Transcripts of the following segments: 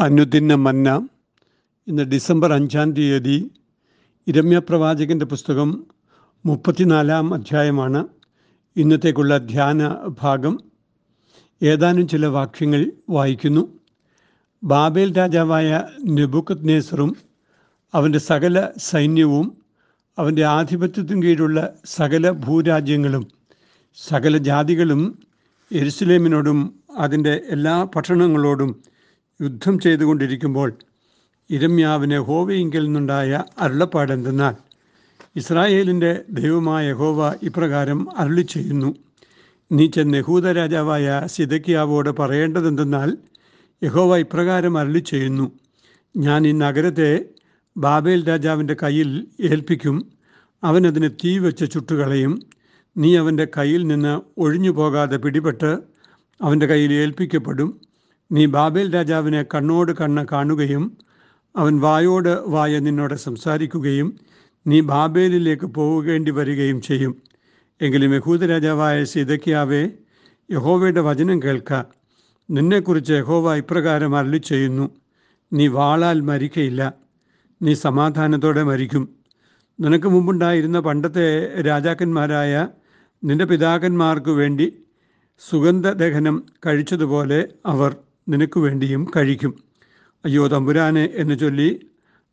അനുദിന മന്ന ഇന്ന് ഡിസംബർ അഞ്ചാം തീയതി ഇരമ്യ പ്രവാചകന്റെ പുസ്തകം മുപ്പത്തിനാലാം അധ്യായമാണ്. ഇന്നത്തേക്കുള്ള ധ്യാന ഭാഗം. ഏതാനും ചില വാക്യങ്ങൾ വായിക്കുന്നു. ബാബേൽ രാജാവായ നെബുക്കത് നേസറും അവന്റെ സകല സൈന്യവും അവന്റെ ആധിപത്യത്തിന് കീഴിലുള്ള സകല ഭൂരാജ്യങ്ങളും സകല ജാതികളും എരുസലേമിനോടും അതിന്റെ എല്ലാ പട്ടണങ്ങളോടും യുദ്ധം ചെയ്തുകൊണ്ടിരിക്കുമ്പോൾ ഇരമ്യാവിന് ഹോവയിങ്കിൽ നിന്നുണ്ടായ അരുളപ്പാടെന്തെന്നാൽ ഇസ്രായേലിന്റെ ദൈവമായ ഹോവ ഇപ്രകാരം അരുളി ചെയ്യുന്നു നീ ചെന്ന് യഹൂദ രാജാവായ സിദക്കിയാവോട് പറയേണ്ടതെന്തെന്നാൽ യഹോവ ഇപ്രകാരം അരുളി ചെയ്യുന്നു ഞാൻ ഈ നഗരത്തെ ബാബേൽ രാജാവിന്റെ കയ്യിൽ ഏൽപ്പിക്കും. അവനതിന് തീ വെച്ച് ചുട്ടുകളയും. നീ അവന്റെ കയ്യിൽ നിന്ന് ഒഴിഞ്ഞു പോകാതെ പിടിപെട്ട് അവന്റെ കയ്യിൽ ഏൽപ്പിക്കപ്പെടും. നീ ബാബേൽ രാജാവിനെ കണ്ണോട് കണ്ണ് കാണുകയും അവൻ വായോട് വായ നിന്നോട് സംസാരിക്കുകയും നീ ബാബേലിലേക്ക് പോവുകേണ്ടി വരികയും ചെയ്യും. എങ്കിലും യഹൂദ രാജാവായ സീതക്കിയാവെ യഹോവയുടെ വചനം കേൾക്ക. നിന്നെക്കുറിച്ച് യഹോവ ഇപ്രകാരം അരളി ചെയ്യുന്നു നീ വാളാൽ മരിക്കയില്ല. നീ സമാധാനത്തോടെ മരിക്കും. നിനക്ക് മുമ്പുണ്ടായിരുന്ന പണ്ടത്തെ രാജാക്കന്മാരായ നിന്റെ പിതാക്കന്മാർക്ക് വേണ്ടി സുഗന്ധദഹനം കഴിച്ചതുപോലെ അവർ നിനക്ക് വേണ്ടിയും കഴിക്കും. അയ്യോ തമ്പുരാനെ എന്ന് ചൊല്ലി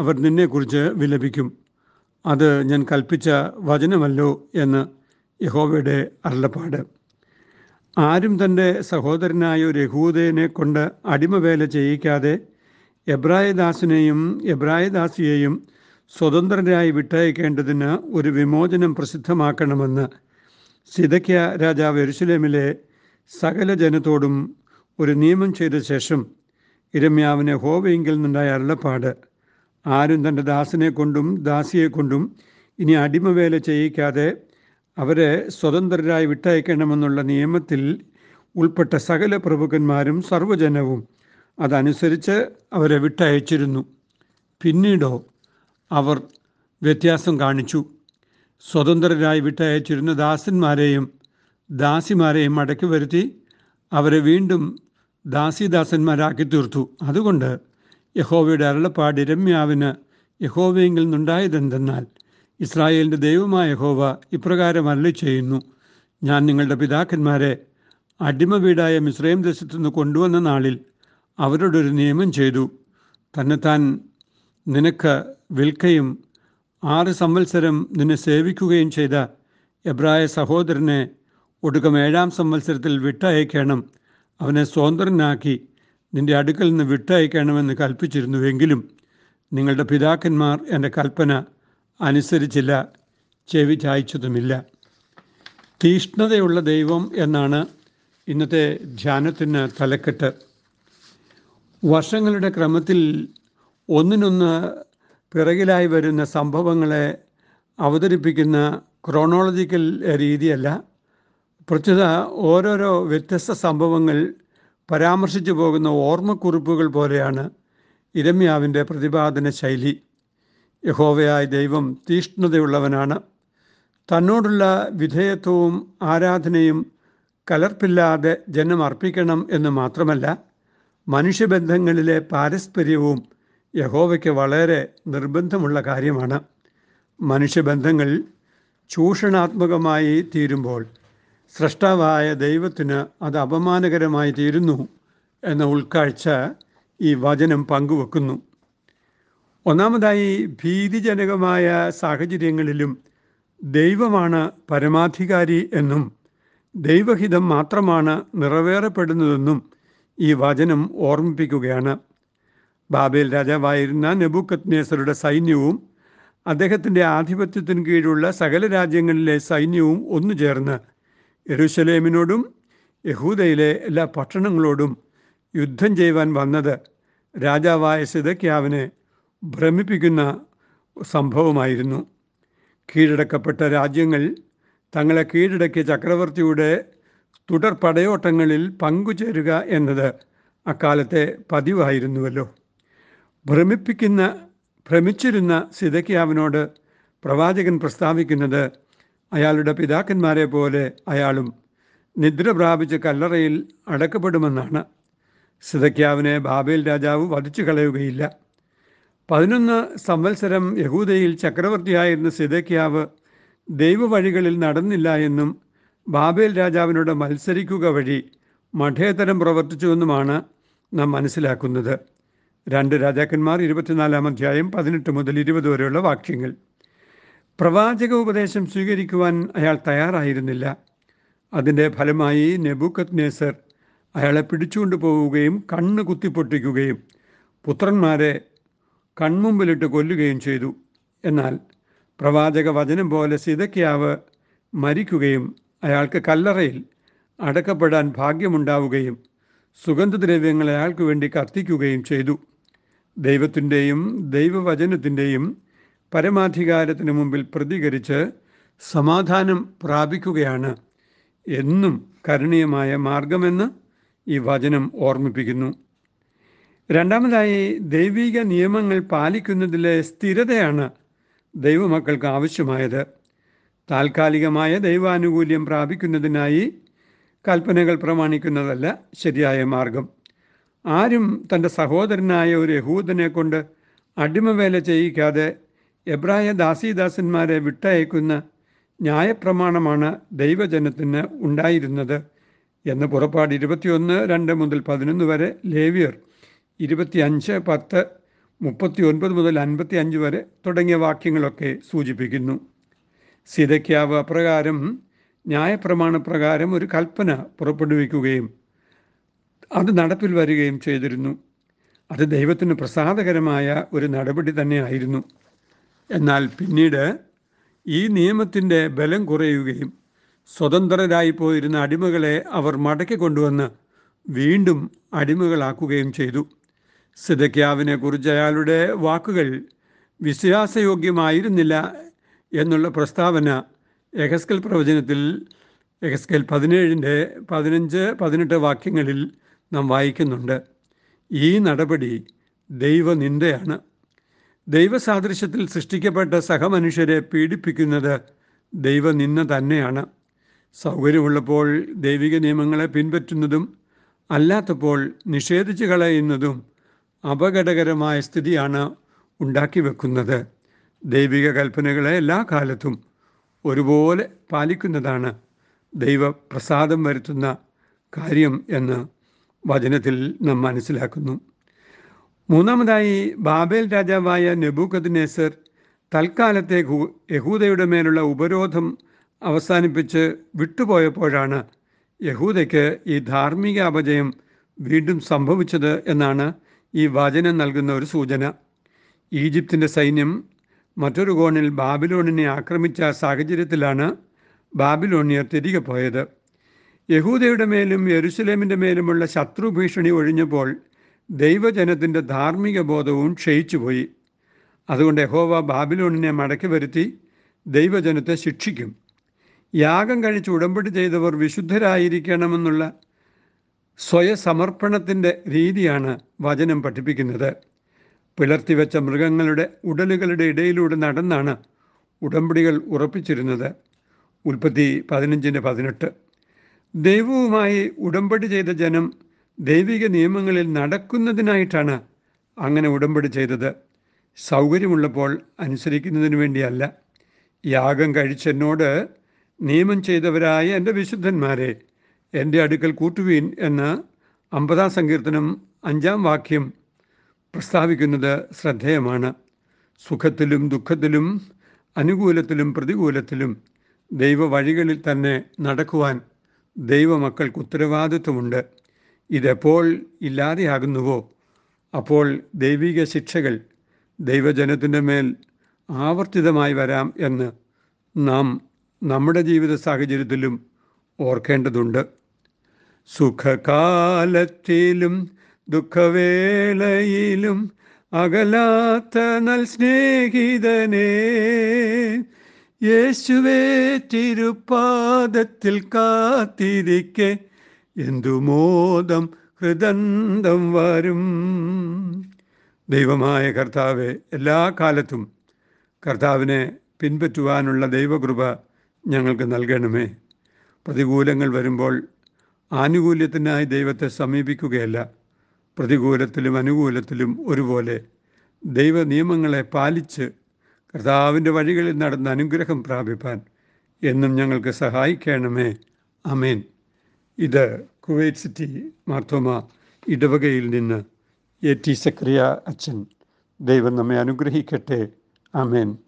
അവർ നിന്നെക്കുറിച്ച് വിലപിക്കും. അത് ഞാൻ കൽപ്പിച്ച വചനമല്ലോ എന്ന് യഹോവയുടെ അരുളപ്പാട്. ആരും തന്റെ സഹോദരനായ ഒരു യഹൂദനെ കൊണ്ട് അടിമവേല ചെയ്യിക്കാതെ എബ്രായദാസിനെയും എബ്രായദാസിയെയും സ്വതന്ത്രരായി വിട്ടയക്കേണ്ടതിന് ഒരു വിമോചനം പ്രസിദ്ധമാക്കണമെന്ന് സിതക്യ രാജാവ് എരുസലേമിലെ സകല ജനത്തോടും ഒരു നിയമം ചെയ്ത ശേഷം ഇരമ്യാവിനെ ഹോവയെങ്കിൽ നിന്നുണ്ടായ അരുളപ്പാട് ആരും തന്റെ ദാസനെ കൊണ്ടും ദാസിയെ കൊണ്ടും ഇനി അടിമവേല ചെയ്യിക്കാതെ അവരെ സ്വതന്ത്രരായി വിട്ടയക്കണമെന്നുള്ള നിയമത്തിൽ ഉൾപ്പെട്ട സകല പ്രഭുക്കന്മാരും സർവജനവും അതനുസരിച്ച് അവരെ വിട്ടയച്ചിരുന്നു. പിന്നീടോ അവർ വ്യത്യാസം കാണിച്ചു. സ്വതന്ത്രരായി വിട്ടയച്ചിരുന്ന ദാസന്മാരെയും ദാസിമാരെയും മടക്കി വരുത്തി അവരെ വീണ്ടും ദാസിദാസന്മാരാക്കി തീർത്തു അതുകൊണ്ട് യഹോവയുടെ അരുളപ്പാട് രമ്യാവിന് യഹോവയെങ്കിൽ നിന്നുണ്ടായതെന്തെന്നാൽ ഇസ്രായേലിന്റെ ദൈവമായ യഹോവ ഇപ്രകാരം അരളി ചെയ്യുന്നു ഞാൻ നിങ്ങളുടെ പിതാക്കന്മാരെ അടിമ വീടായ മിശ്രയം ദേശത്തു നിന്ന് കൊണ്ടുവന്ന നാളിൽ അവരോടൊരു നിയമം ചെയ്തു. തന്നെത്താൻ നിനക്ക് വിൽക്കയും ആറ് സംവത്സരം നിന്നെ സേവിക്കുകയും ചെയ്ത എബ്രായ സഹോദരനെ ഒടുക്കം ഏഴാം സംവത്സരത്തിൽ വിട്ടയക്കണം. അവനെ സ്വതന്ത്രനാക്കി നിന്റെ അടുക്കൽ നിന്ന് വിട്ടയക്കണമെന്ന് കൽപ്പിച്ചിരുന്നുവെങ്കിലും നിങ്ങളുടെ പിതാക്കന്മാർ എന്റെ കൽപ്പന അനുസരിച്ചില്ല ചെവി ചായ്ച്ചതുമില്ല. തീഷ്ണതയുള്ള ദൈവം എന്നാണ് ഇന്നത്തെ ധ്യാനത്തിന് തലക്കെട്ട്. വർഷങ്ങളുടെ ക്രമത്തിൽ ഒന്നിനൊന്ന് പിറകിലായി വരുന്ന സംഭവങ്ങളെ അവതരിപ്പിക്കുന്ന ക്രോണോളജിക്കൽ രീതിയല്ല പ്രത്യുത ഓരോരോ വ്യത്യസ്ത സംഭവങ്ങൾ പരാമർശിച്ചു പോകുന്ന ഓർമ്മക്കുറിപ്പുകൾ പോലെയാണ് ഇരമ്യാവിന്റെ പ്രതിപാദന ശൈലി. യഹോവയായ ദൈവം തീഷ്ണതയുള്ളവനാണ്. തന്നോടുള്ള വിധേയത്വവും ആരാധനയും കലർപ്പില്ലാതെ ജനം അർപ്പിക്കണം എന്ന് മാത്രമല്ല മനുഷ്യബന്ധങ്ങളിലെ പാരസ്പര്യവും യഹോവയ്ക്ക് വളരെ നിർബന്ധമുള്ള കാര്യമാണ്. മനുഷ്യബന്ധങ്ങൾ ചൂഷണാത്മകമായി തീരുമ്പോൾ സൃഷ്ടാവായ ദൈവത്തിന് അത് അപമാനകരമായി തീരുന്നു എന്ന ഉൾക്കാഴ്ച ഈ വചനം പങ്കുവെക്കുന്നു. ഒന്നാമതായി ഭീതിജനകമായ സാഹചര്യങ്ങളിലും ദൈവമാണ് പരമാധികാരി എന്നും ദൈവഹിതം മാത്രമാണ് നിറവേറപ്പെടുന്നതെന്നും ഈ വചനം ഓർമ്മിപ്പിക്കുകയാണ്. ബാബേൽ രാജാവായിരുന്ന നെബുക്കത് നേസറുടെ സൈന്യവും അദ്ദേഹത്തിന്റെ ആധിപത്യത്തിന് കീഴിലുള്ള സകല രാജ്യങ്ങളിലെ സൈന്യവും ഒന്നു ചേർന്ന് യെരുശലേമിനോടും യഹൂദയിലെ എല്ലാ പട്ടണങ്ങളോടും യുദ്ധം ചെയ്യുവാൻ വന്നത് രാജാവായ സിതക്യാവിനെ ഭ്രമിപ്പിക്കുന്ന സംഭവമായിരുന്നു. കീഴടക്കപ്പെട്ട രാജ്യങ്ങൾ തങ്ങളെ കീഴടക്കിയ ചക്രവർത്തിയുടെ തുടർ പടയോട്ടങ്ങളിൽ പങ്കുചേരുക എന്നത് അക്കാലത്തെ പതിവായിരുന്നുവല്ലോ. ഭ്രമിപ്പിക്കുന്ന ഭ്രമിച്ചിരുന്ന സിതക്യാവിനോട് പ്രവാചകൻ പ്രസ്താവിക്കുന്നത് അയാളുടെ പിതാക്കന്മാരെ പോലെ അയാളും നിദ്ര പ്രാപിച്ച് കല്ലറയിൽ അടക്കപ്പെടുമെന്നാണ്. സിതക്യാവിനെ ബാബേൽ രാജാവ് വധിച്ചു കളയുകയില്ല. പതിനൊന്ന് സംവത്സരം യഹൂദയിൽ ചക്രവർത്തിയായിരുന്ന സിതക്യാവ് ദൈവവഴികളിൽ നടന്നില്ല എന്നും ബാബേൽ രാജാവിനോട് മത്സരിക്കുക വഴി മഠേതരം പ്രവർത്തിച്ചുവെന്നുമാണ് നാം മനസ്സിലാക്കുന്നത്. രണ്ട് രാജാക്കന്മാർ ഇരുപത്തിനാലാം അധ്യായം പതിനെട്ട് മുതൽ ഇരുപത് വരെയുള്ള വാക്യങ്ങൾ. പ്രവാചക ഉപദേശം സ്വീകരിക്കുവാൻ അയാൾ തയ്യാറായിരുന്നില്ല. അതിന്റെ ഫലമായി നെബുക്കത് നേസർ അയാളെ പിടിച്ചുകൊണ്ടു പോവുകയും കണ്ണ് കുത്തിപ്പൊട്ടിക്കുകയും പുത്രന്മാരെ കൺമുമ്പിലിട്ട് കൊല്ലുകയും ചെയ്തു. എന്നാൽ പ്രവാചക വചനം പോലെ സിതയ്ക്കാവ് മരിക്കുകയും അയാൾക്ക് കല്ലറയിൽ അടക്കപ്പെടാൻ ഭാഗ്യമുണ്ടാവുകയും സുഗന്ധദ്രവ്യങ്ങൾ അയാൾക്ക് വേണ്ടി കത്തിക്കുകയും ചെയ്തു. ദൈവത്തിന്റെയും ദൈവവചനത്തിന്റെയും പരമാധികാരത്തിന് മുമ്പിൽ പ്രതികരിച്ച് സമാധാനം പ്രാപിക്കുകയാണ് എന്നും കരുണീയമായ മാർഗമെന്ന് ഈ വചനം ഓർമ്മിപ്പിക്കുന്നു. രണ്ടാമതായി ദൈവിക നിയമങ്ങൾ പാലിക്കുന്നതിലെ സ്ഥിരതയാണ് ദൈവമക്കൾക്ക് ആവശ്യമായത്. താൽക്കാലികമായ ദൈവാനുകൂല്യം പ്രാപിക്കുന്നതിനായി കൽപ്പനകൾ പ്രമാണിക്കുന്നതല്ല ശരിയായ മാർഗം. ആരും തന്റെ സഹോദരനായ ഒരു യഹൂദനെ കൊണ്ട് അടിമവേല ചെയ്യിക്കാതെ എബ്രായ ദാസീദാസന്മാരെ വിട്ടയക്കുന്ന ന്യായപ്രമാണമാണ് ദൈവജനത്തിന് ഉണ്ടായിരുന്നത് എന്ന് പുറപ്പാട് ഇരുപത്തിയൊന്ന് രണ്ട് മുതൽ പതിനൊന്ന് വരെ ലേവിയർ ഇരുപത്തിയഞ്ച് പത്ത് മുപ്പത്തി ഒൻപത് മുതൽ അൻപത്തി അഞ്ച് വരെ തുടങ്ങിയ വാക്യങ്ങളൊക്കെ സൂചിപ്പിക്കുന്നു. സിതയ്ക്കാവ് അപ്രകാരം ന്യായപ്രമാണപ്രകാരം ഒരു കൽപ്പന പുറപ്പെടുവിക്കുകയും അത് നടപ്പിൽ വരികയും ചെയ്തിരുന്നു. അത് ദൈവത്തിന് പ്രസാദകരമായ ഒരു നടപടി തന്നെയായിരുന്നു എന്നാൽ പിന്നീട് ഈ നിയമത്തിന്റെ ബലം കുറയുകയും സ്വതന്ത്രരായി പോയിരുന്ന അടിമകളെ അവർ മടക്കി കൊണ്ടുവന്ന് വീണ്ടും അടിമകളാക്കുകയും ചെയ്തു. സിദക്യാവിനെ കുറിച്ച് അയാളുടെ വാക്കുകൾ വിശ്വാസയോഗ്യമായിരുന്നില്ല എന്നുള്ള പ്രസ്താവന എഹസ്കൽ പ്രവചനത്തിൽ എഹസ്കൽ പതിനേഴിന്റെ പതിനഞ്ച് പതിനെട്ട് വാക്യങ്ങളിൽ നാം വായിക്കുന്നുണ്ട്. ഈ നടപടി ദൈവനിന്ദയാണ്. ദൈവസാദൃശ്യത്തിൽ സൃഷ്ടിക്കപ്പെട്ട സഹമനുഷ്യരെ പീഡിപ്പിക്കുന്നത് ദൈവനിന്ന തന്നെയാണ്. സൗകര്യമുള്ളപ്പോൾ ദൈവിക നിയമങ്ങളെ പിൻപറ്റുന്നതും അല്ലാത്തപ്പോൾ നിഷേധിച്ച് കളയുന്നതും അപകടകരമായ സ്ഥിതിയാണ് ഉണ്ടാക്കി വെക്കുന്നത്. ദൈവിക കൽപ്പനകളെ എല്ലാ കാലത്തും ഒരുപോലെ പാലിക്കുന്നതാണ് ദൈവപ്രസാദം വരുത്തുന്ന കാര്യം എന്ന് വചനത്തിൽ നാം മനസ്സിലാക്കുന്നു. മൂന്നാമതായി ബാബേൽ രാജാവായ നെബൂക്കദ്നേസർ തൽക്കാലത്തെ യഹൂദയുടെ മേലുള്ള ഉപരോധം അവസാനിപ്പിച്ച് വിട്ടുപോയപ്പോഴാണ് യഹൂദയ്ക്ക് ഈ ധാർമ്മിക അപജയം വീണ്ടും സംഭവിച്ചത് എന്നാണ് ഈ വചനം നൽകുന്ന ഒരു സൂചന. ഈജിപ്തിന്റെ സൈന്യം മറ്റൊരു കോണിൽ ബാബിലോണിനെ ആക്രമിച്ച സാഹചര്യത്തിലാണ് ബാബിലോണിയർ തിരികെ പോയത്. യഹൂദയുടെ മേലും യെരുസലേമിന്റെ മേലുമുള്ള ശത്രു ഭീഷണി ഒഴിഞ്ഞപ്പോൾ ദൈവജനത്തിന്റെ ധാർമ്മിക ബോധവും ക്ഷയിച്ചുപോയി. അതുകൊണ്ട് യഹോവ ബാബിലോണിനെ മടക്കി വരുത്തി ദൈവജനത്തെ ശിക്ഷിക്കും. യാഗം കഴിച്ച് ഉടമ്പടി ചെയ്തവർ വിശുദ്ധരായിരിക്കണമെന്നുള്ള സ്വയസമർപ്പണത്തിന്റെ രീതിയാണ് വചനം പഠിപ്പിക്കുന്നത്. പിളർത്തിവെച്ച മൃഗങ്ങളുടെ ഉടലുകളുടെ ഇടയിലൂടെ നടന്നാണ് ഉടമ്പടികൾ ഉറപ്പിച്ചിരുന്നത്. ഉൽപ്പത്തി പതിനഞ്ചിന്റെ പതിനെട്ട്. ദൈവവുമായി ഉടമ്പടി ചെയ്ത ജനം ദൈവിക നിയമങ്ങളിൽ നടക്കുന്നതിനായിട്ടാണ് അങ്ങനെ ഉടമ്പടി ചെയ്തത്. സൗകര്യമുള്ളപ്പോൾ അനുസരിക്കുന്നതിന് വേണ്ടിയല്ല. യാഗം കഴിച്ചെന്നോട് നിയമം ചെയ്തവരായ എന്റെ വിശുദ്ധന്മാരെ എന്റെ അടുക്കൽ കൂട്ടുവീൻ എന്ന് അമ്പതാം സങ്കീർത്തനം അഞ്ചാം വാക്യം പ്രസ്താവിക്കുന്നത് ശ്രദ്ധേയമാണ്. സുഖത്തിലും ദുഃഖത്തിലും അനുകൂലത്തിലും പ്രതികൂലത്തിലും ദൈവ വഴികളിൽ തന്നെ നടക്കുവാൻ ദൈവമക്കൾക്ക് ഉത്തരവാദിത്വമുണ്ട്. ഇതെപ്പോൾ ഇല്ലാതെയാകുന്നുവോ? അപ്പോൾ ദൈവിക ശിക്ഷകൾ ദൈവജനത്തിന്റെ മേൽ ആവർത്തിതമായി വരാം എന്ന് നാം നമ്മുടെ ജീവിത സാഹചര്യത്തിലും ഓർക്കേണ്ടതുണ്ട്. സുഖകാലത്തിലും ദുഃഖവേളയിലും അകലാത്ത നൽ സ്നേഹിതനേ യേശുവേ കാത്തിരിക്കെ എന്തു മോദം ഹൃദന്തം വരും. ദൈവമായ കർത്താവ് എല്ലാ കാലത്തും കർത്താവിനെ പിൻപറ്റുവാനുള്ള ദൈവകൃപ ഞങ്ങൾക്ക് നൽകണമേ. പ്രതികൂലങ്ങൾ വരുമ്പോൾ ആനുകൂല്യത്തിനായി ദൈവത്തെ സമീപിക്കുകയല്ല പ്രതികൂലത്തിലും അനുകൂലത്തിലും ഒരുപോലെ ദൈവ നിയമങ്ങളെ പാലിച്ച് കർത്താവിന്റെ വഴികളിൽ നടന്ന് അനുഗ്രഹം പ്രാപിപ്പാൻ എന്നും ഞങ്ങൾക്ക് സഹായിക്കണമേ. അമേൻ ഇത് കുവൈറ്റ് സിറ്റി മാർത്തോമ ഇടവകയിൽ നിന്ന് എ ടി സക്രിയ അച്ഛൻ. ദൈവം നമ്മെ അനുഗ്രഹിക്കട്ടെ. അമേൻ